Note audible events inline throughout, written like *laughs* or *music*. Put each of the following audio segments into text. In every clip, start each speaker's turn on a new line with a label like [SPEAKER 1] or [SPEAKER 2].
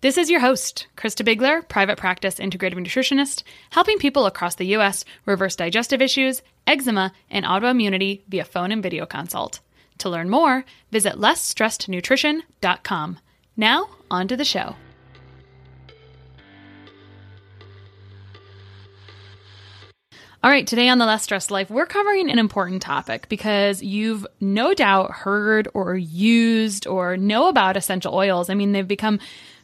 [SPEAKER 1] This is your host, Christa Biegler, private practice integrative nutritionist, helping people across the U.S. reverse digestive issues, eczema, and autoimmunity via phone and video consult. To learn more, visit lessstressednutrition.com. Now, on to the show. All right, today on the Less Stressed Life, we're covering an important topic because you've no doubt heard or used or know about essential oils. I mean, they've become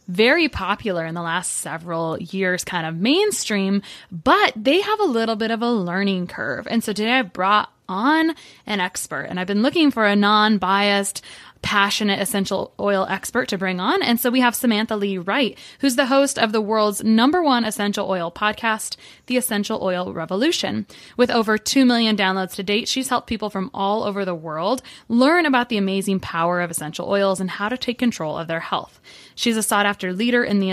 [SPEAKER 1] very popular in the last several years, kind of mainstream, but they have a little bit of a learning curve. And so today I brought on an expert and I've been looking for a non biased, passionate essential oil expert to bring on. And so we have Samantha Lee Wright, who's the host of the world's number one essential oil podcast, The Essential Oil Revolution. With over 2 million downloads to date, she's helped people from all over the world learn about the amazing power of essential oils and how to take control of their health. She's a sought after leader in the,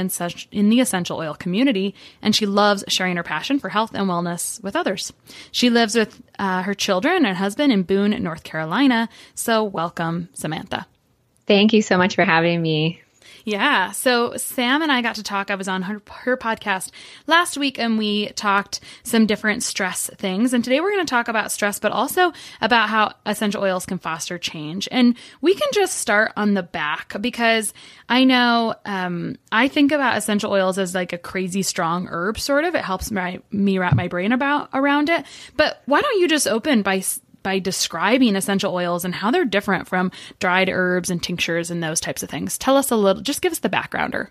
[SPEAKER 1] in the essential oil community, and she loves sharing her passion for health and wellness with others. She lives with uh, her children and husband in Boone, North Carolina. So, welcome, Samantha.
[SPEAKER 2] Thank you so much for having me.
[SPEAKER 1] Yeah. So Sam and I got to talk. I was on her, her podcast last week and we talked some different stress things. And today we're going to talk about stress, but also about how essential oils can foster change. And we can just start on the back because I know um, I think about essential oils as like a crazy strong herb, sort of. It helps my, me wrap my brain about around it. But why don't you just open by by describing essential oils and how they're different from dried herbs and tinctures and those types of things. Tell us a little, just give us the backgrounder.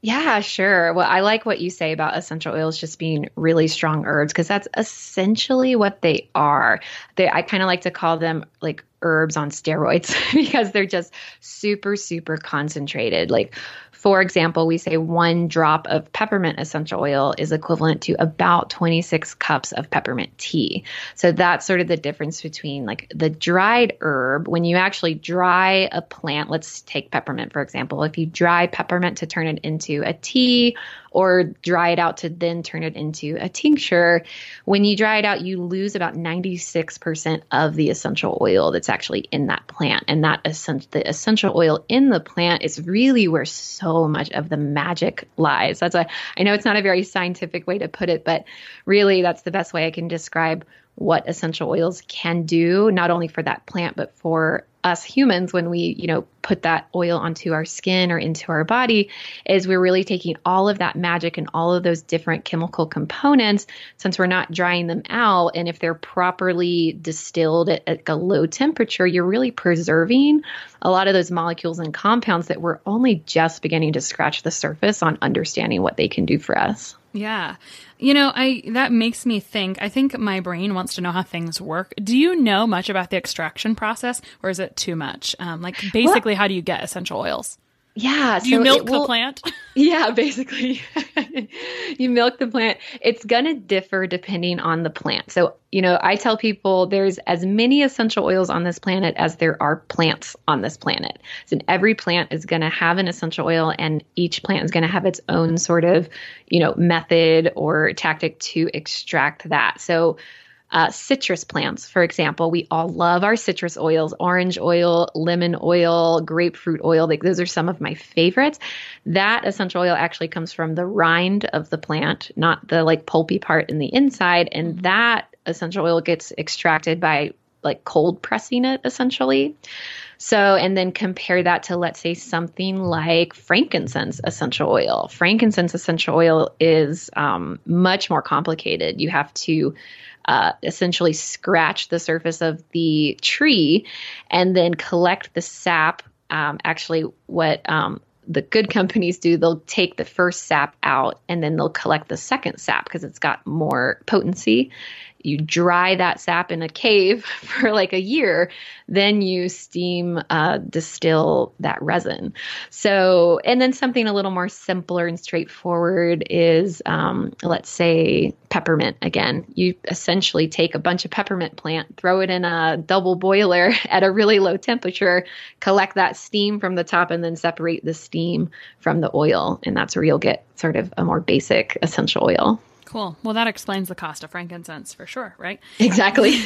[SPEAKER 2] Yeah, sure. Well, I like what you say about essential oils just being really strong herbs because that's essentially what they are. They I kind of like to call them like herbs on steroids *laughs* because they're just super super concentrated. Like for example, we say one drop of peppermint essential oil is equivalent to about 26 cups of peppermint tea. So that's sort of the difference between like the dried herb. When you actually dry a plant, let's take peppermint for example. If you dry peppermint to turn it into a tea or dry it out to then turn it into a tincture. When you dry it out, you lose about 96% of the essential oil that's actually in that plant. And that essential, the essential oil in the plant is really where so much of the magic lies. That's a, I know it's not a very scientific way to put it, but really that's the best way I can describe what essential oils can do, not only for that plant, but for us humans when we, you know, put that oil onto our skin or into our body is we're really taking all of that magic and all of those different chemical components since we're not drying them out and if they're properly distilled at, at a low temperature, you're really preserving a lot of those molecules and compounds that we're only just beginning to scratch the surface on understanding what they can do for us.
[SPEAKER 1] Yeah. You know, I that makes me think. I think my brain wants to know how things work. Do you know much about the extraction process or is it too much? Um, like basically how do you get essential oils?
[SPEAKER 2] Yeah.
[SPEAKER 1] Do you so milk will, the plant? *laughs* *laughs*
[SPEAKER 2] Yeah, basically. *laughs* you milk the plant. It's going to differ depending on the plant. So, you know, I tell people there's as many essential oils on this planet as there are plants on this planet. So, every plant is going to have an essential oil, and each plant is going to have its own sort of, you know, method or tactic to extract that. So, Uh, citrus plants, for example, we all love our citrus oils, orange oil, lemon oil, grapefruit oil. Like those are some of my favorites. That essential oil actually comes from the rind of the plant, not the like pulpy part in the inside. And that essential oil gets extracted by like cold pressing it essentially. So, and then compare that to, let's say, something like frankincense essential oil. Frankincense essential oil is um, much more complicated. You have to uh, essentially scratch the surface of the tree and then collect the sap. Um, actually, what um, the good *laughs* companies do, they'll take the first sap out and then they'll collect the second sap because it's got more potency you dry that sap in a cave *laughs* for like a year, then you steam uh, distill that resin. So, and then something a little more simpler and straightforward is, um, let's say, peppermint. Again, you essentially take a bunch of peppermint plant, throw it in a double boiler *laughs* at a really low temperature, collect that steam from the top, and then separate the steam from the oil. And that's where you'll get sort of a more basic essential oil.
[SPEAKER 1] Cool. Well, that explains the cost of frankincense for sure, right?
[SPEAKER 2] Exactly.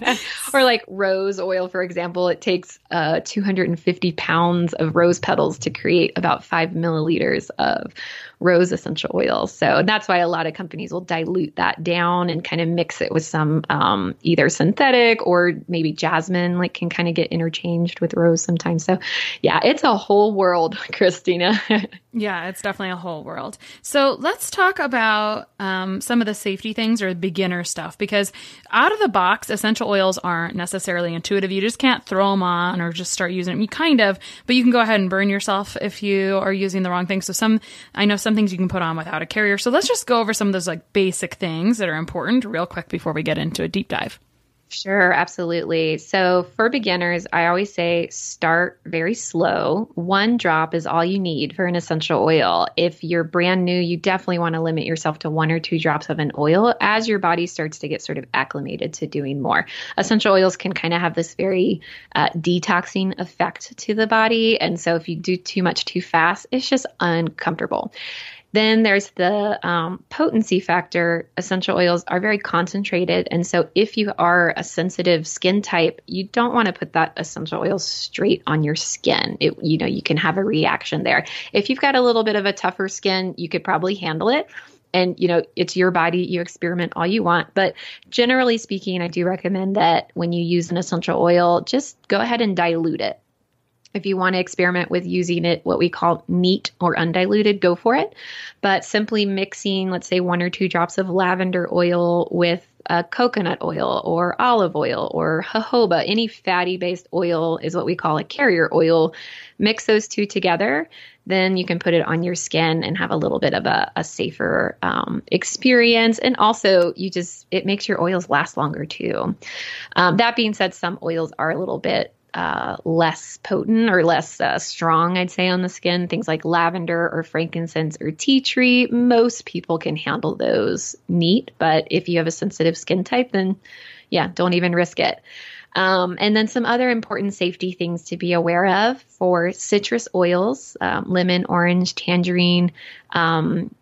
[SPEAKER 2] *laughs* or like rose oil, for example, it takes uh, 250 pounds of rose petals to create about five milliliters of rose essential oils. So that's why a lot of companies will dilute that down and kind of mix it with some um, either synthetic or maybe jasmine, like can kind of get interchanged with rose sometimes. So yeah, it's a whole world, *laughs* Christina.
[SPEAKER 1] yeah, it's definitely a whole world. So let's talk about um, some of the safety things or beginner stuff because out of the box, essential oils aren't necessarily intuitive. You just can't throw them on or just start using them. You kind of, but you can go ahead and burn yourself if you are using the wrong thing. So some, I know some some things you can put on without a carrier. So let's just go over some of those like basic things that are important real quick before we get into a deep dive.
[SPEAKER 2] Sure, absolutely. So, for beginners, I always say start very slow. One drop is all you need for an essential oil. If you're brand new, you definitely want to limit yourself to one or two drops of an oil as your body starts to get sort of acclimated to doing more. Essential oils can kind of have this very uh, detoxing effect to the body. And so, if you do too much too fast, it's just uncomfortable. Then there's the um, potency factor. Essential oils are very concentrated. And so if you are a sensitive skin type, you don't want to put that essential oil straight on your skin. It, you know, you can have a reaction there. If you've got a little bit of a tougher skin, you could probably handle it and you know it's your body you experiment all you want but generally speaking i do recommend that when you use an essential oil just go ahead and dilute it if you want to experiment with using it, what we call neat or undiluted, go for it. But simply mixing, let's say, one or two drops of lavender oil with uh, coconut oil or olive oil or jojoba, any fatty based oil is what we call a carrier oil. Mix those two together, then you can put it on your skin and have a little bit of a, a safer um, experience. And also, you just, it makes your oils last longer too. Um, that being said, some oils are a little bit uh, less potent or less uh, strong, I'd say, on the skin. Things like lavender or frankincense or tea tree, most people can handle those neat. But if you have a sensitive skin type, then yeah, don't even risk it. Um, and then some other important safety things to be aware of for citrus oils, um, lemon, orange, tangerine, um,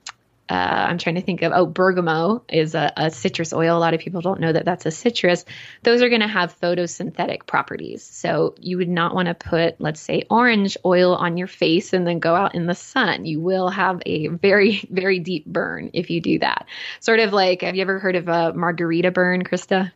[SPEAKER 2] uh, I'm trying to think of, oh, bergamot is a, a, citrus oil. A lot of people don't know that that's a citrus. Those are going to have photosynthetic properties. So you would not want to put, let's say, orange oil on your face and then go out in the sun. You will have a very, *laughs* very deep burn if you do that. Sort of like, have you ever heard of a margarita burn, Christa?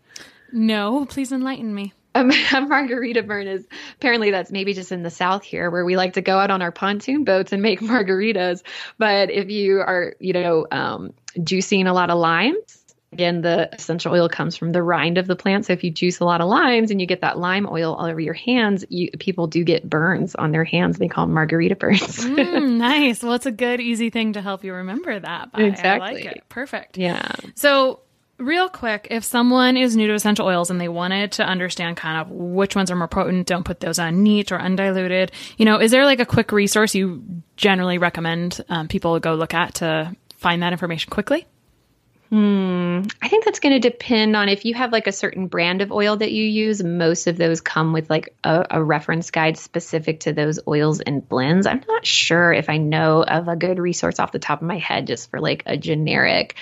[SPEAKER 1] No, please enlighten me. *laughs*
[SPEAKER 2] a, a margarita burn is apparently that's maybe just in the south here where we like to go out on our pontoon boats and make *laughs* margaritas. But if you are you know um, juicing a lot of limes again the essential oil comes from the rind of the plant. So if you juice a lot of limes and you get that lime oil all over your hands you, people do get burns on their hands. They call them margarita burns.
[SPEAKER 1] Mm, *laughs* nice. Well it's a good easy thing to help you remember that by.
[SPEAKER 2] exactly.
[SPEAKER 1] like perfect.
[SPEAKER 2] Yeah.
[SPEAKER 1] So Real quick, if someone is new to essential oils and they wanted to understand kind of which ones are more potent, don't put those on neat or undiluted. You know, is there like a quick resource you generally recommend um, people go look at to find that information quickly?
[SPEAKER 2] Hmm. I think that's going to depend on if you have like a certain brand of oil that you use. Most of those come with like a, a, reference guide specific to those oils and blends. I'm not sure if I know of a good resource off the top of my head just for like a generic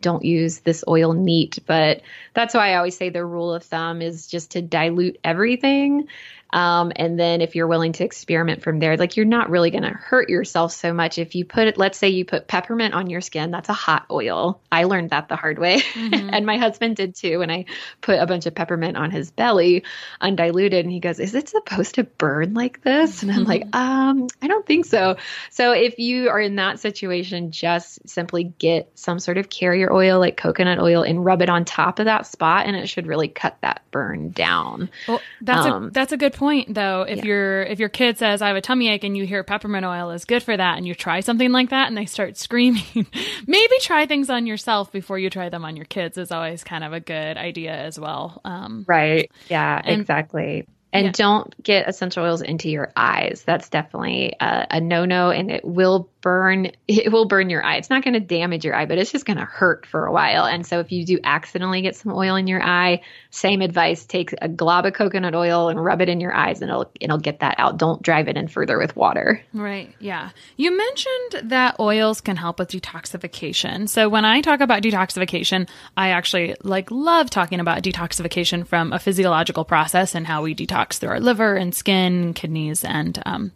[SPEAKER 2] don't use this oil neat. But that's why I always say the rule of thumb is just to dilute everything um, and then if you're willing to experiment from there, like you're not really going to hurt yourself so much if you put it, let's say you put peppermint on your skin, that's a hot oil. I learned that the hard way. Mm-hmm. *laughs* and my husband did too. And I put a bunch of peppermint on his belly, undiluted. And he goes, Is it supposed to burn like this? And I'm like, mm-hmm. um, I don't think so. So if you are in that situation, just simply get some sort of carrier oil like coconut oil and rub it on top of that spot. And it should really cut that burn down.
[SPEAKER 1] Well, that's um, a, that's a good point though if yeah. your if your kid says i have a tummy ache and you hear peppermint oil is good for that and you try something like that and they start screaming *laughs* maybe try things on yourself before you try them on your kids is always kind of a good idea as well
[SPEAKER 2] um, right yeah and, exactly and yeah. don't get essential oils into your eyes. That's definitely a, a no no, and it will burn. It will burn your eye. It's not going to damage your eye, but it's just going to hurt for a while. And so, if you do accidentally get some oil in your eye, same advice: take a glob of coconut oil and rub it in your eyes, and it'll it'll get that out. Don't drive it in further with water.
[SPEAKER 1] Right. Yeah. You mentioned that oils can help with detoxification. So when I talk about detoxification, I actually like love talking about detoxification from a physiological process and how we detox through our liver and skin, kidneys, and um,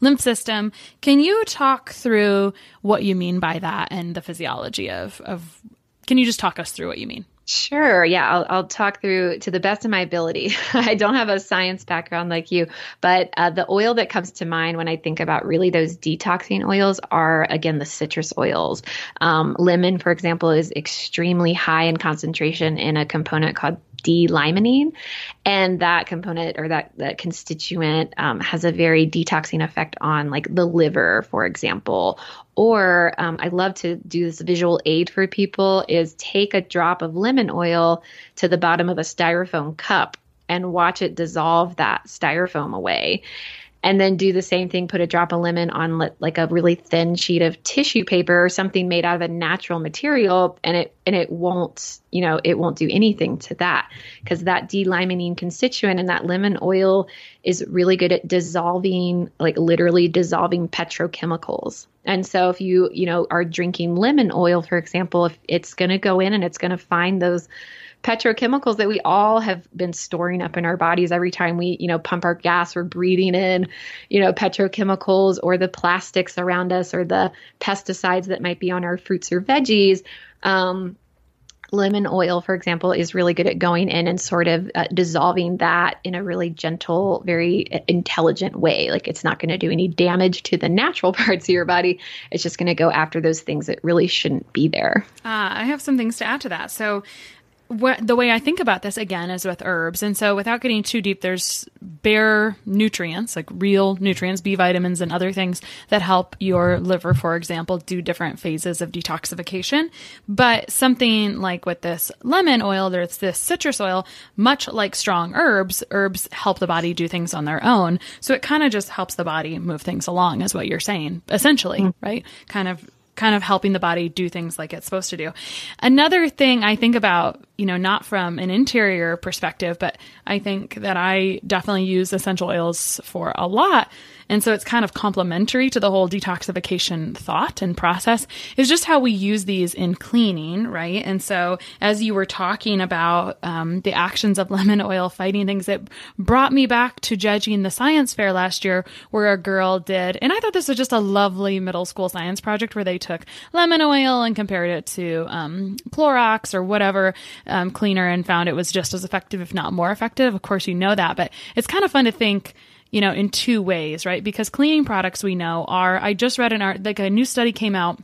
[SPEAKER 1] lymph system. Can you talk through what you mean by that and the physiology of, of can you just talk us through what you mean?
[SPEAKER 2] Sure. Yeah, I'll, I'll talk through to the best of my ability. *laughs* I don't have a science background like you, but uh, the oil that comes to mind when I think about really those detoxing oils are, again, the citrus oils. Um, lemon, for example, is extremely high in concentration in a component called D-limonene, and that component or that that constituent um, has a very detoxing effect on like the liver, for example. Or um, I love to do this visual aid for people is take a drop of lemon oil to the bottom of a styrofoam cup and watch it dissolve that styrofoam away and then do the same thing put a drop of lemon on like a really thin sheet of tissue paper or something made out of a natural material and it and it won't you know it won't do anything to that because that d-limonene constituent and that lemon oil is really good at dissolving like literally dissolving petrochemicals. And so if you you know are drinking lemon oil for example if it's going to go in and it's going to find those petrochemicals that we all have been storing up in our bodies every time we, you know, pump our gas, we're breathing in, you know, petrochemicals or the plastics around us or the pesticides that might be on our fruits or veggies. Um, lemon oil, for example, is really good at going in and sort of uh, dissolving that in a really gentle, very uh, intelligent way. Like it's not going to do any damage to the natural *laughs* parts of your body. It's just going to go after those things that really shouldn't be there.
[SPEAKER 1] Ah, I have some things to add to that. So the way I think about this again is with herbs. And so without getting too deep, there's bare nutrients, like real nutrients, B vitamins and other things that help your liver, for example, do different phases of detoxification. But something like with this lemon oil, there's this citrus oil, much like strong herbs, herbs help the body do things on their own. So it kind of just helps the body move things along is what you're saying, essentially, mm. right? Kind of kind of helping the body do things like it's supposed to do. Another thing I think about, you know, not from an interior perspective, but I think that I definitely use essential oils for a lot and so it's kind of complementary to the whole detoxification thought and process is just how we use these in cleaning, right? And so as you were talking about um, the actions of *laughs* lemon oil fighting things, it brought me back to judging the science fair last year where a girl did, and I thought this was just a lovely middle school science project where they took lemon oil and compared it to um, Clorox or whatever um, cleaner and found it was just as effective, if not more effective. Of course, you know that, but it's kind of fun to think you know, in two ways, right? Because cleaning products we know are, I just read an art, like a new study came out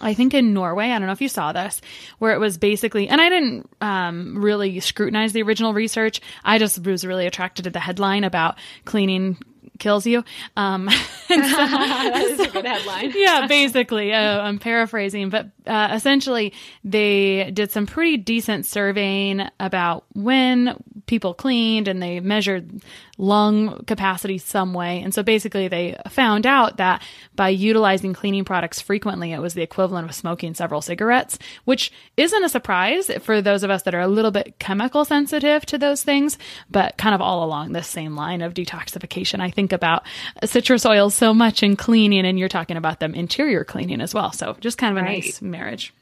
[SPEAKER 1] I think in Norway, I don't know if you saw this, where it was basically, and I didn't um, really scrutinize the original research. I just was really attracted to the headline about cleaning kills you. Um, *laughs* so, *laughs*
[SPEAKER 2] that is a good headline. *laughs*
[SPEAKER 1] yeah, basically, uh, I'm paraphrasing, but uh, essentially, they did some pretty decent surveying about when people cleaned, and they measured lung capacity some way. And so basically, they found out that by utilizing cleaning products frequently, it was the equivalent of smoking several cigarettes, which isn't a surprise for those of us that are a little bit chemical sensitive to those things, but kind of all along this same line of detoxification. I think about citrus oils so much in cleaning, and you're talking about them interior cleaning as well. So just kind of a right. nice marriage.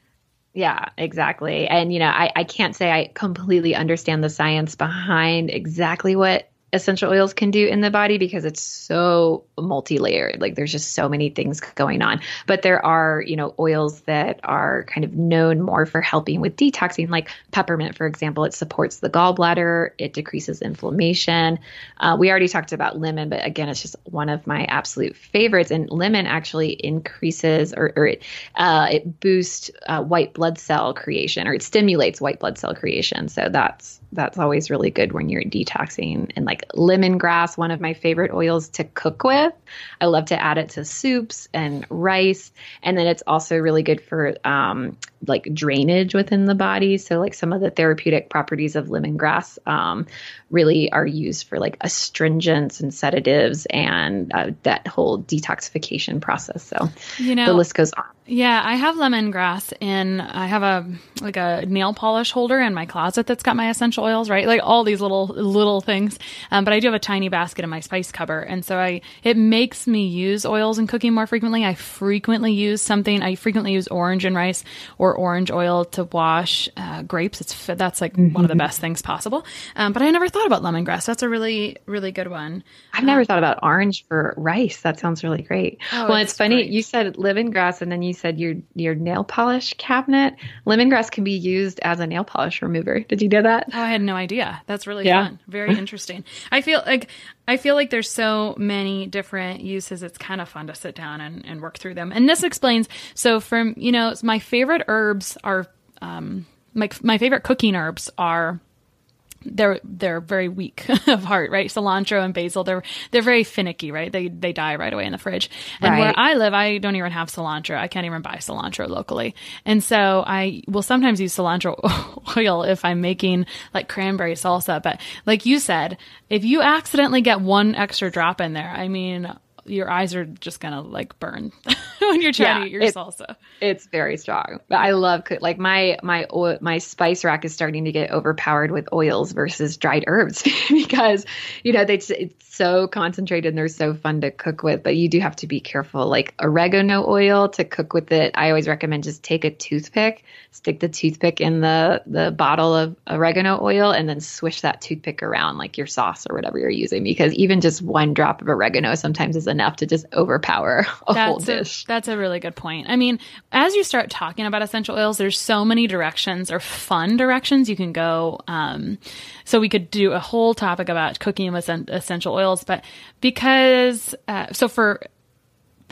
[SPEAKER 2] Yeah, exactly. And, you know, I, I can't say I completely understand the science behind exactly what essential oils can do in the body because it's so multi-layered. Like there's just so many things going on. But there are you know oils that are kind of known more for helping with detoxing like peppermint for example. It supports the gallbladder. It decreases inflammation. Uh, we already talked about lemon but again it's just one of my absolute favorites. And lemon actually increases or, or it, uh, it boosts uh, white blood cell creation or it stimulates white blood cell creation. So that's that's always really good when you're detoxing and like lemongrass one of my favorite oils to cook with. I love to add it to soups and rice. And then it's also really good for um, like drainage within the body. So like some of the therapeutic properties of lemongrass um, really are used for like astringents and sedatives and uh, that whole detoxification process. So
[SPEAKER 1] you know
[SPEAKER 2] the list goes on
[SPEAKER 1] yeah, I have lemongrass in I have a like a nail polish holder in my closet that's got my essential oils, right? Like all these little little things. Um, but I do have a tiny basket in my spice cupboard, and so I it makes me use oils in cooking more frequently. I frequently use something. I frequently use orange and rice or orange oil to wash uh, grapes. It's that's like mm-hmm. one of the best things possible. Um, but I never thought about lemongrass. That's a really really good one.
[SPEAKER 2] I've never thought about orange for rice. That sounds really great. Oh, well, it's, it's funny great. you said lemongrass, and then you said your your nail polish cabinet, lemongrass can be used as a nail polish remover. Did you know that?
[SPEAKER 1] Oh, I had no idea. That's really yeah. fun. Very *laughs* interesting. I feel like I feel like there's so many different uses. It's kind of fun to sit down and, and work through them. And this explains. So, from you know, my favorite herbs are um, my my favorite cooking herbs are they're they're very weak *laughs* of heart, right? Cilantro and basil, they're they're very finicky, right? They they die right away in the fridge. And right. where I live, I don't even have cilantro. I can't even buy cilantro locally. And so I will sometimes use cilantro *laughs* oil if I'm making like cranberry salsa. But like you said, if you accidentally get one extra drop in there, I mean, your eyes are just gonna like burn *laughs* when you're trying yeah, to eat your it, salsa.
[SPEAKER 2] It's very strong, but I love like my my oil, my spice rack is starting to get overpowered with oils versus dried herbs *laughs* because you know they it's so concentrated and they're so fun to cook with. But you do have to be careful. Like oregano oil to cook with it, I always recommend just take a toothpick, stick the toothpick in the the bottle of oregano oil, and then swish that toothpick around like your sauce or whatever you're using because even just one drop of oregano sometimes is enough to just overpower a that's whole dish.
[SPEAKER 1] A, that's a really good point. I mean, as you start talking about essential oils, there's so many directions or fun directions you can go. Um, so we could do a whole topic about cooking with essential oils, but because uh, so for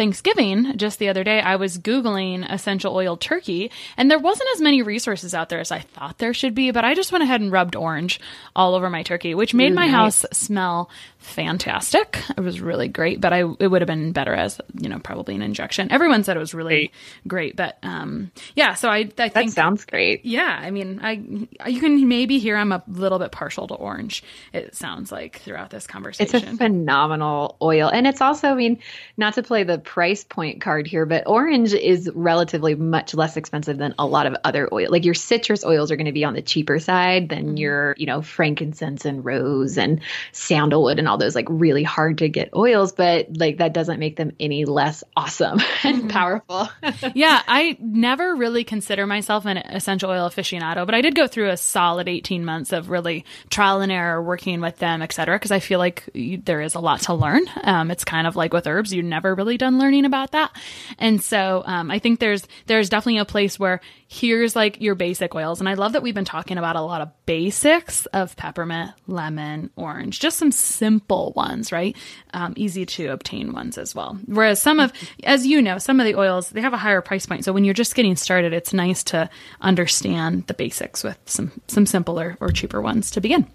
[SPEAKER 1] Thanksgiving, just the other day, I was Googling essential oil turkey, and there wasn't as many resources out there as I thought there should be, but I just went ahead and rubbed orange all over my turkey, which made my nice. house smell fantastic. It was really great, but I it would have been better as you know probably an injection. Everyone said it was really great, but um, yeah. So I I think
[SPEAKER 2] that sounds great.
[SPEAKER 1] Yeah, I mean, I you can maybe hear I'm a little bit partial to orange. It sounds like throughout this conversation,
[SPEAKER 2] it's a phenomenal oil, and it's also I mean, not to play the price point card here, but orange is relatively much less expensive than a lot of other oil. Like your citrus oils are going to be on the cheaper side than mm-hmm. your you know frankincense and rose and sandalwood and all those like really hard to get oils, but like that doesn't make them any less awesome *laughs* and mm-hmm. powerful. *laughs*
[SPEAKER 1] yeah, I never really consider myself an essential oil aficionado, but I did go through a solid 18 months of really trial and error working with them, et cetera, because I feel like you, there is a lot to learn. Um, it's kind of like with herbs, you're never really done learning about that. And so um, I think there's there's definitely a place where here's like your basic oils. And I love that we've been talking about a lot of basics of peppermint, lemon, orange, just some simple ones, right? Um, easy to obtain ones as well. Whereas some of, as you know, some of the oils, they have a higher price point. So when you're just getting started, it's nice to understand the basics with some, some simpler or cheaper ones to begin.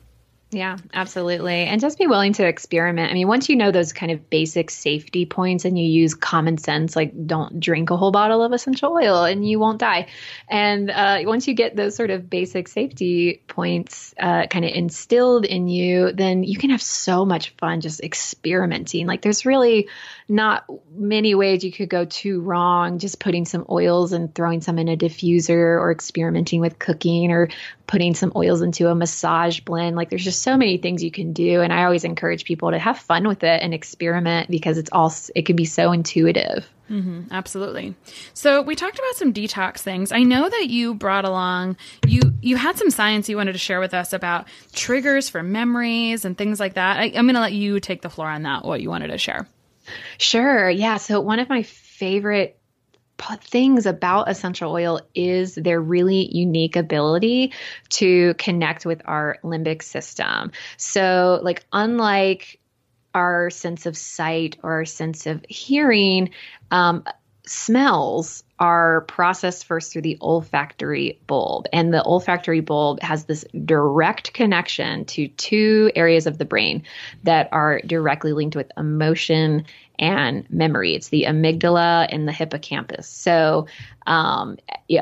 [SPEAKER 2] Yeah, absolutely. And just be willing to experiment. I mean, once you know those kind of basic safety points and you use common sense, like don't drink a whole bottle of essential oil and you won't die. And uh, once you get those sort of basic safety points uh, kind of instilled in you, then you can have so much fun just experimenting. Like, there's really not many ways you could go too wrong just putting some oils and throwing some in a diffuser or experimenting with cooking or putting some oils into a massage blend. Like, there's just so many things you can do. And I always encourage people to have fun with it and experiment because it's all, it can be so intuitive.
[SPEAKER 1] Mm-hmm, absolutely. So we talked about some detox things. I know that you brought along you you had some science you wanted to share with us about triggers for memories and things like that. I, I'm going to let you take the floor on that. What you wanted to share.
[SPEAKER 2] Sure. Yeah. So one of my favorite things about essential oil is their really unique ability to connect with our limbic system. So, like, unlike our sense of sight or our sense of hearing, um, smells are processed first through the olfactory bulb. And the olfactory bulb has this direct connection to two areas of the brain that are directly linked with emotion and memory. It's the amygdala and the hippocampus. So, um,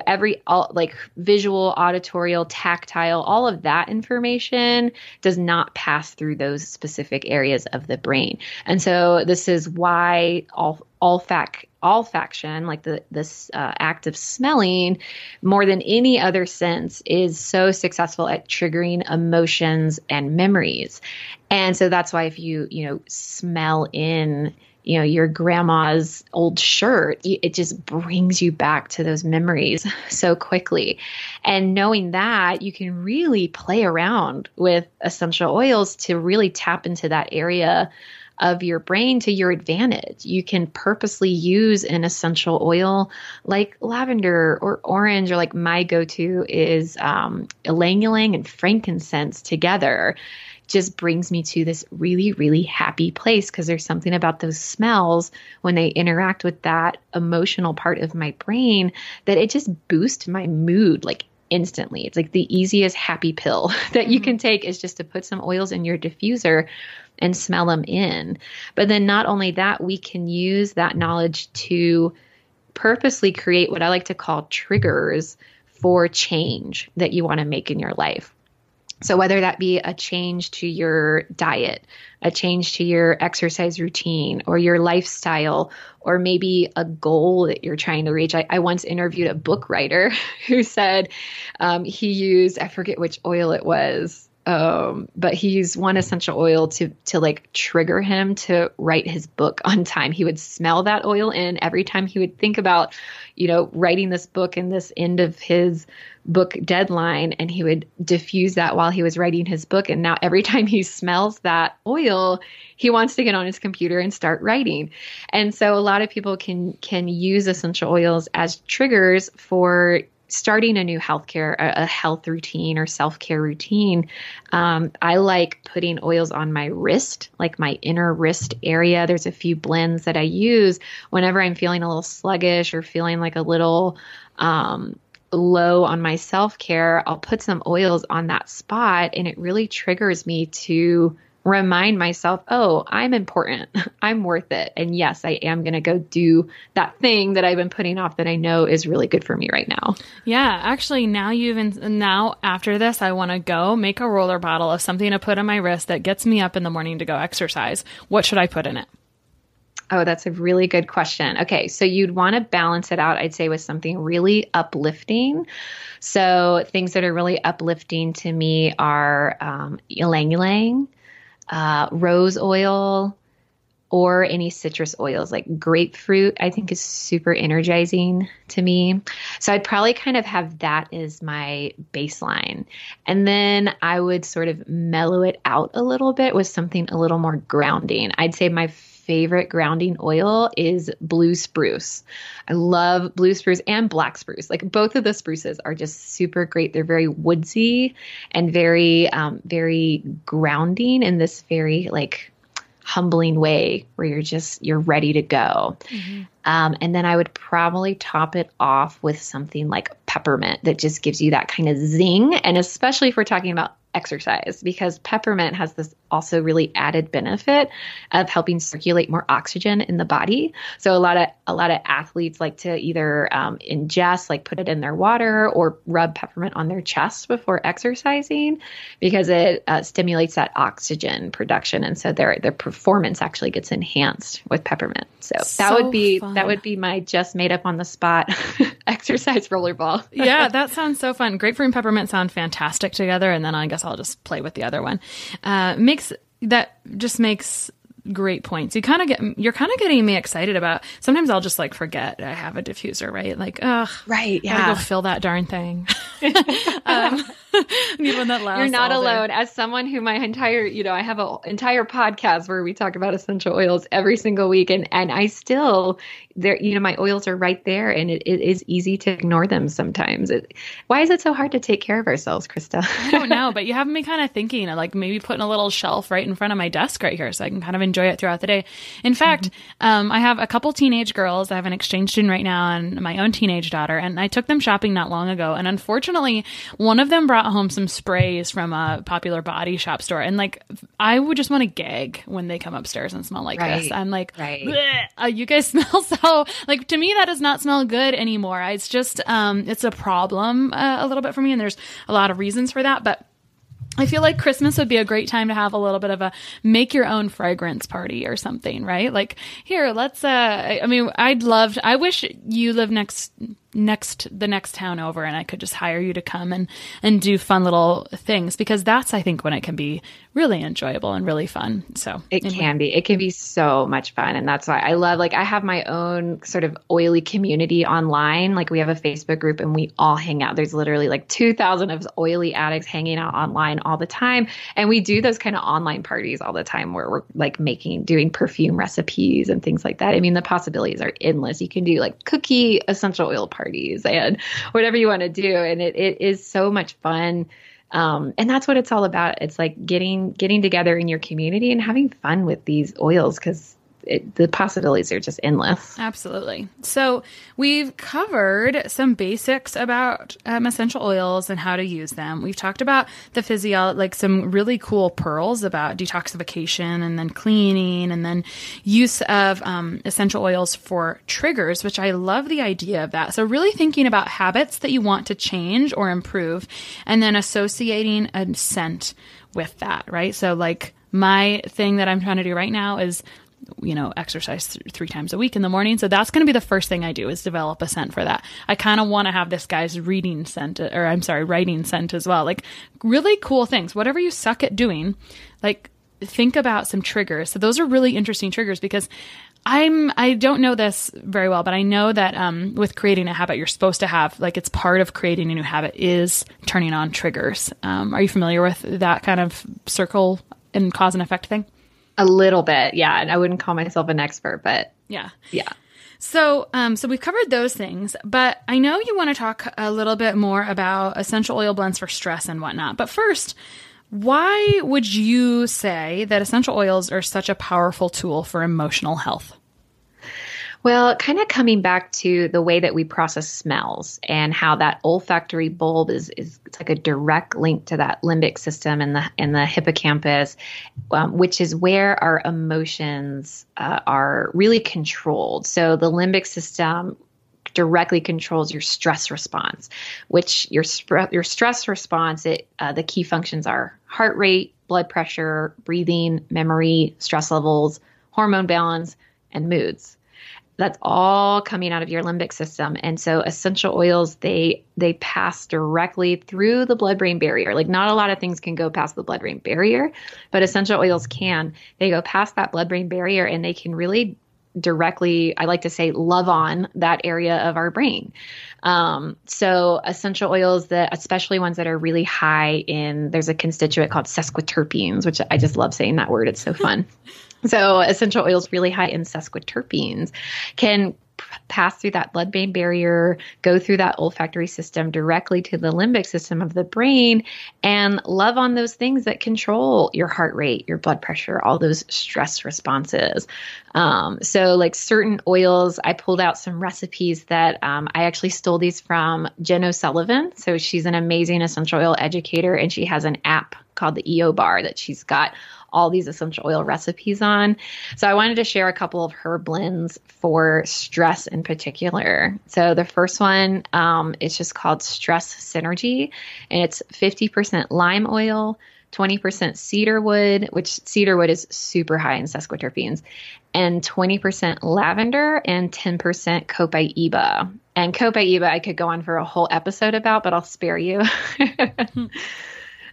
[SPEAKER 2] every all like visual, auditorial, tactile, all of that information does not pass through those specific areas of the brain. And so, this is why all olfac olfaction, like the this uh, act of smelling, more than any other sense, is so successful at triggering emotions and memories. And so that's why if you you know smell in you know your grandma's old shirt it just brings you back to those memories *laughs* so quickly and knowing that you can really play around with essential oils to really tap into that area of your brain to your advantage. You can purposely use an essential oil like lavender or orange, or like my go to is um, ylang ylang and frankincense together. Just brings me to this really, really happy place because there's something about those smells when they interact with that emotional part of my brain that it just boosts my mood like instantly. It's like the easiest happy pill *laughs* that you mm-hmm. can take is just to put some oils in your diffuser and smell them in. But then, not only that, we can use that knowledge to purposely create what I like to call triggers for change that you want to make in your life. So, whether that be a change to your diet, a change to your exercise routine, or your lifestyle, or maybe a goal that you're trying to reach. I, I once interviewed a book writer *laughs* who said um, he used, I forget which oil it was, um, but he used one essential oil to to like trigger him to write his book on time. He would smell that oil in every time he would think about, you know, writing this book and this end of his book deadline, and he would diffuse that while he was writing his book. And now every *laughs* time he smells that oil, he wants to get on his computer and start writing. And so a lot of people can can use essential oils as triggers for starting a new healthcare, a, a health routine or self care routine, um, I like putting oils on my wrist, like my inner wrist area. There's a few blends that I use whenever I'm feeling a little sluggish or feeling like a little um, low on my self care. I'll put some oils on that spot, and it really triggers me to remind myself, oh, I'm important. *laughs* I'm worth it. And yes, I am going to go do that thing that I've been putting off that I know is really good for me right now.
[SPEAKER 1] Yeah, actually, now you've in, now after this, I want to go make a roller bottle of something to put on my wrist that gets me up in the morning to go exercise. What should I put in it?
[SPEAKER 2] Oh, that's a really good question. Okay, so you'd want to balance it out, I'd say, with something really uplifting. So things that are really uplifting to me are um, ylang ylang uh, rose oil, or any citrus oils like grapefruit, I think is super energizing to me. So I'd probably kind of have that as my baseline. And then I would sort of mellow it out a little bit with something a little more grounding. I'd say my favorite grounding oil is blue spruce. I love blue spruce and black spruce. Like both of the spruces are just super great. They're very woodsy and very, um, very grounding in this very like humbling way where you're just you're ready to go. Mm-hmm. Um, and then I would probably top it off with something like peppermint that just gives you that kind of zing. And especially if we're talking about exercise because peppermint has this also really added benefit of helping circulate more oxygen in the body. So a lot of a lot of athletes like to either um, ingest, like put it in their water, or rub peppermint on their chest before exercising because it uh, stimulates that oxygen production, and so their their performance actually gets enhanced with peppermint. So, so that would be fun. that would be my just made up on the spot *laughs* *laughs* exercise rollerball. *laughs*
[SPEAKER 1] yeah, that sounds so fun. Grapefruit and peppermint sound fantastic together, and then I guess I'll just play with the other one. Uh, makes that just makes great points. You kind of get you're kind of getting me excited about. Sometimes I'll just like forget I have a diffuser, right? Like, ugh,
[SPEAKER 2] right,
[SPEAKER 1] yeah, gotta go fill that darn thing. *laughs*
[SPEAKER 2] um, *laughs* need one that lasts. You're not alone. As someone who my entire, you know, I have an entire podcast where we talk about essential oils every single week, and and I still there, you know, my oils are right there, and it, it is easy to ignore them sometimes. It, why is it so hard to take care of ourselves, Christa?
[SPEAKER 1] I don't know, but you have me kind of thinking, like maybe putting a little shelf right in front of my desk right here, so I can kind of enjoy it throughout the day. In fact, mm-hmm. um, I have a couple teenage girls. I have an exchange student right now, and my own teenage daughter, and I took them shopping not long ago, and unfortunately, one of them brought home some sprays from a popular body shop store, and like I would just want to gag when they come upstairs and smell like right. this. I'm like, right. Uh, you guys *laughs* smell so so like to me that does not smell good anymore it's just um it's a problem uh, a little bit for me and there's a lot of reasons for that but I feel like Christmas would be a great time to have a little bit of a make your own fragrance party or something, right? Like, here, let's, uh, I mean, I'd love, I wish you live next next the next town over and I could just hire you to come and and do fun little things because that's I think when it can be really enjoyable and really fun. So
[SPEAKER 2] it anyway. can be. It can be so much fun and that's why I love like I have my own sort of oily community online. Like we have a Facebook group and we all hang out. There's literally like 2000 of oily addicts hanging out online all the time and we do those kind of online parties all the time where we're like making doing perfume recipes and things like that. I mean the possibilities are endless. You can do like cookie essential oil parties parties and whatever you want to do. And it, it is so much fun. Um, and that's what it's all about. It's like getting getting together in your community and having fun with these oils because it, the possibilities are just endless.
[SPEAKER 1] Absolutely. So we've covered some basics about um, essential oils and how to use them. We've talked about the physio, like some really cool pearls about detoxification and then cleaning and then use of um, essential oils for triggers, which I love the idea of that. So really thinking about habits that you want to change or improve and then associating a scent with that, right? So like my thing that I'm trying to do right now is you know, exercise th- three times a week in the morning. So that's going to be the first thing I do is develop a scent for that. I kind of want to have this guy's reading scent, or I'm sorry, writing scent as well. Like really cool things. Whatever you suck at doing, like think about some triggers. So those are really interesting triggers because I'm I don't know this very well, but I know that um, with creating a habit, you're supposed to have like it's part of creating a new habit is turning on triggers. Um, are you familiar with that kind of circle and cause and effect thing?
[SPEAKER 2] A little bit, yeah. And I wouldn't call myself an expert, but
[SPEAKER 1] yeah,
[SPEAKER 2] yeah.
[SPEAKER 1] So, um, so we've covered those things, but I know you want to talk a little bit more about essential oil blends for stress and whatnot. But first, why would you say that essential oils are such a powerful tool for emotional health?
[SPEAKER 2] Well, kind of coming back to the way that we process smells and how that olfactory bulb is is it's like a direct link to that limbic system and the and the hippocampus, um, which is where our emotions uh, are really controlled. So the limbic system directly controls your stress response, which your your stress response it uh, the key functions are heart rate, blood pressure, breathing, memory, stress levels, hormone balance, and moods that's all coming out of your limbic system. And so essential oils they they pass directly through the blood brain barrier. Like not a lot of things can go past the blood brain barrier but essential oils can. They go past that blood brain barrier and they can really directly i like to say love on that area of our brain. Um, so essential oils that especially ones that are really high in there's a constituent called sesquiterpenes which i just love saying that word. It's so fun *laughs* so essential oils really high in sesquiterpenes can pass through that blood brain barrier, go through that olfactory system directly to the limbic system of the brain, and love on those things that control your heart rate, your blood pressure, all those stress responses. Um, so, like certain oils, I pulled out some recipes that um, I actually stole these from Jen O'Sullivan. So, she's an amazing essential oil educator, and she has an app called the EO Bar that she's got all these essential oil recipes on. So I wanted to share a couple of her blends for stress in particular. So the first one um, is just called Stress Synergy, and it's 50% lime oil. 20% cedar wood, which cedar wood is super high in sesquiterpenes, and 20% lavender and 10% copaiba. And Copaiba, I could go on for a whole episode about, but I'll spare you. *laughs* *laughs* um,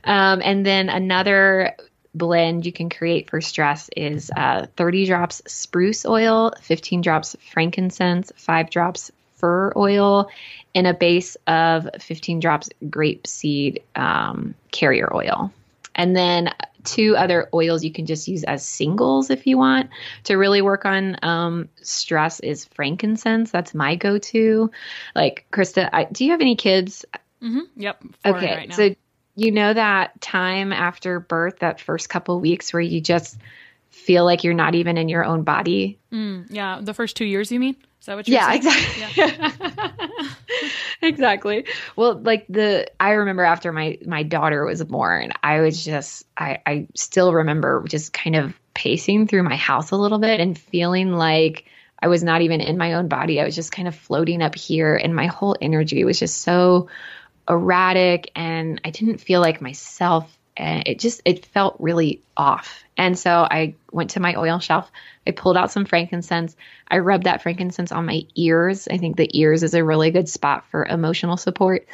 [SPEAKER 2] and then another blend you can create for stress is uh, 30 drops spruce oil, 15 drops frankincense, 5 drops fir oil, and a base of 15 drops grapeseed um, carrier oil. And then two other oils you can just use as singles if you want to really work on um, stress is frankincense. That's my go-to. Like Christa, I, do you have any kids?
[SPEAKER 1] Mm-hmm. Yep.
[SPEAKER 2] Okay,
[SPEAKER 1] right
[SPEAKER 2] so you know that time after birth, that first couple weeks where you just feel like you're not even in your own body.
[SPEAKER 1] Mm, yeah, the first two years, you mean? Is that what you're
[SPEAKER 2] yeah,
[SPEAKER 1] saying?
[SPEAKER 2] exactly. Yeah. *laughs* exactly. Well, like the I remember after my my daughter was born, I was just I I still remember just kind of pacing through my house a little bit and feeling like I was not even in my own body. I was just kind of floating up here and my whole energy was just so erratic and I didn't feel like myself and it just it felt really off. And so I went to my oil shelf. I pulled out some frankincense. I rubbed that frankincense on my ears. I think the ears is a really good spot for emotional support.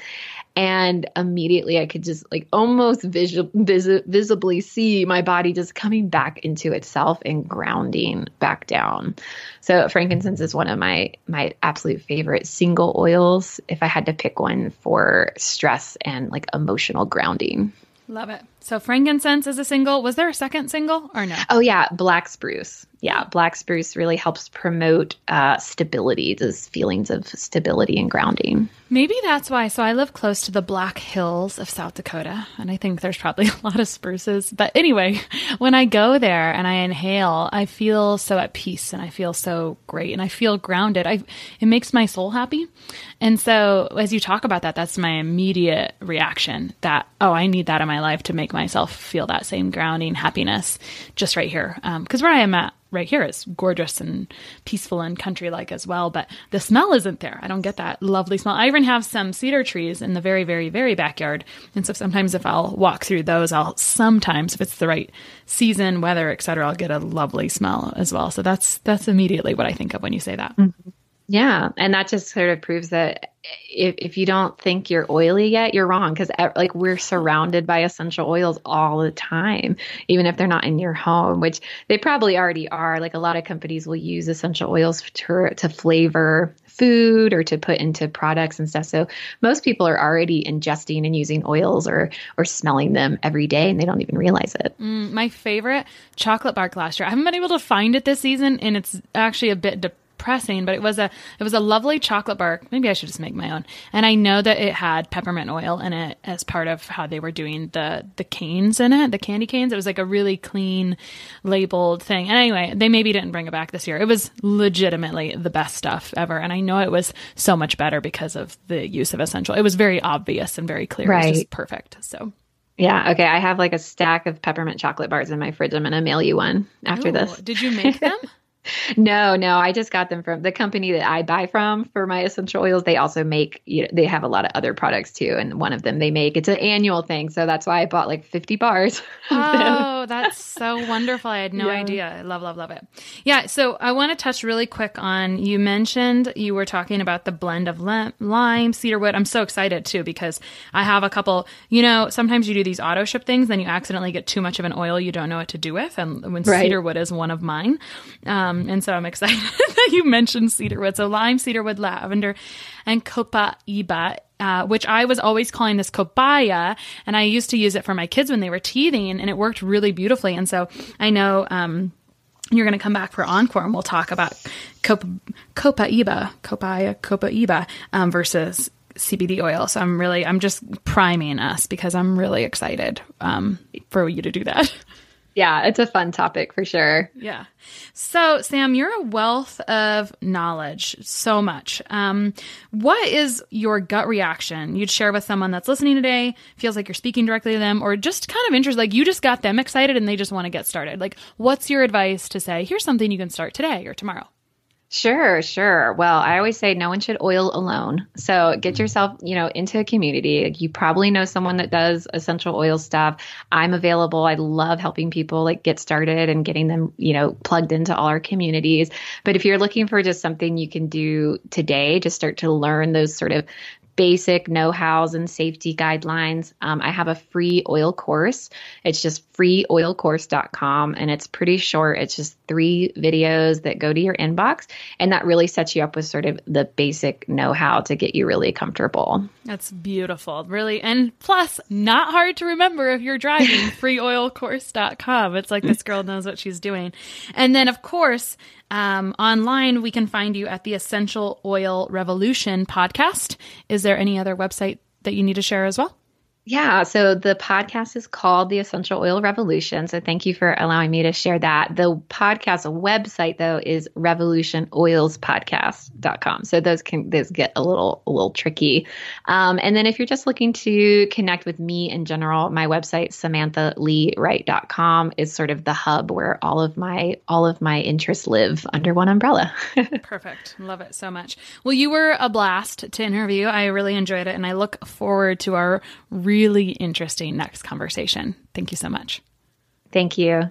[SPEAKER 2] And immediately I could just like almost visual, vis- visibly see my body just coming back into itself and grounding back down. So frankincense is one of my my absolute favorite single oils if I had to pick one for stress and like emotional grounding.
[SPEAKER 1] Love it. So frankincense is a single. Was there a second single or no?
[SPEAKER 2] Oh yeah, black spruce. Yeah, black spruce really helps promote uh, stability, those feelings of stability and grounding.
[SPEAKER 1] Maybe that's why. So I live close to the Black Hills of South Dakota, and I think there's probably *laughs* a lot of spruces. But anyway, *laughs* when I go there and I inhale, I feel so at peace and I feel so great and I feel grounded. I it makes my soul happy. And so as you talk about that, that's my immediate reaction that oh, I need that in my life to make myself feel that same grounding happiness just right here. Because um, where I am at right here is gorgeous and peaceful and country like as well. But the smell isn't there. I don't get that lovely smell. I even have some cedar trees in the very, very, very backyard. And so sometimes if I'll walk through those, I'll sometimes, if it's the right season, weather, etc., I'll get a lovely smell as well. So that's that's immediately what I think of when you say that.
[SPEAKER 2] Mm-hmm. Yeah, and that just sort of proves that if if you don't think you're oily yet, you're wrong because like we're surrounded by essential oils all the time, even if they're not in your home, which they probably already are. Like a lot of companies will use essential oils to to flavor food or to put into products and stuff. So most people are already ingesting and using oils or or smelling them every day, and they don't even realize it.
[SPEAKER 1] Mm, my favorite chocolate bark last year. I haven't been able to find it this season, and it's actually a bit. De- pressing, but it was a it was a lovely chocolate bar. Maybe I should just make my own. And I know that it had peppermint oil in it as part of how they were doing the the canes in it, the candy canes. It was like a really clean labeled thing. And anyway, they maybe didn't bring it back this year. It was legitimately the best stuff ever, and I know it was so much better because of the use of essential. It was very obvious and very clear. Right. It was just perfect. So
[SPEAKER 2] yeah. Okay. I have like a stack of peppermint chocolate bars in my fridge. I'm going to mail you one after Ooh, this.
[SPEAKER 1] Did you make *laughs* them?
[SPEAKER 2] No, no, I just got them from the company that I buy from for my essential oils. They also make, you know, they have a lot of other products too, and one of them they make it's an annual thing, so that's why I bought like fifty bars.
[SPEAKER 1] Oh, that's so wonderful! I had no yeah. idea. I love, love, love it. Yeah. So I want to touch really quick on you mentioned you were talking about the blend of lime, cedarwood. I'm so excited too because I have a couple. You know, sometimes you do these auto ship things, then you accidentally get too much of an oil you don't know what to do with, and when right. cedarwood is one of mine. Um, um, and so I'm excited *laughs* that you mentioned cedarwood. So lime, cedarwood, lavender, and copaiba. Uh, which I was always calling this copaya, and I used to use it for my kids when they were teething, and it worked really beautifully. And so I know um, you're going to come back for encore, and we'll talk about cop- copaiba, copaya, copaiba um, versus CBD oil. So I'm really, I'm just priming us because I'm really excited um, for you to do that. *laughs*
[SPEAKER 2] Yeah, it's a fun topic for sure.
[SPEAKER 1] Yeah. So, Sam, you're a wealth of knowledge, so much. Um, what is your gut reaction you'd share with someone that's listening today, feels like you're speaking directly to them, or just kind of interested, like you just got them excited and they just want to get started? Like, what's your advice to say, here's something you can start today or tomorrow?
[SPEAKER 2] Sure, sure. Well, I always say no one should oil alone. So get mm-hmm. yourself, you know, into a community. You probably know someone that does essential oil stuff. I'm available. I love helping people like get started and getting them, you know, plugged into all our communities. But if you're looking for just something you can do today to start to learn those sort of basic know hows and safety guidelines. Um, I have a free oil course. It's just freeoilcourse.com and it's pretty short. It's just three videos that go to your inbox. And that really sets you up with sort of the basic know how to get you really comfortable.
[SPEAKER 1] That's beautiful. Really. And plus, not hard to remember if you're driving *laughs* freeoilcourse.com. It's like this girl knows what she's doing. And then, of course, um, online, we can find you at the Essential Oil Revolution podcast. Is there any other website that you need to share as well?
[SPEAKER 2] Yeah, so the podcast is called The Essential Oil Revolution. So thank you for allowing me to share that. The podcast website though is revolutionoilspodcast.com. So those can those get a little a little tricky. Um, and then if you're just looking to connect with me in general, my website samanthaleewright.com is sort of the hub where all of my all of my interests live under one umbrella. *laughs*
[SPEAKER 1] Perfect. Love it so much. Well, you were a blast to interview. I really enjoyed it and I look forward to our re- really interesting next conversation. Thank you so much.
[SPEAKER 2] Thank you.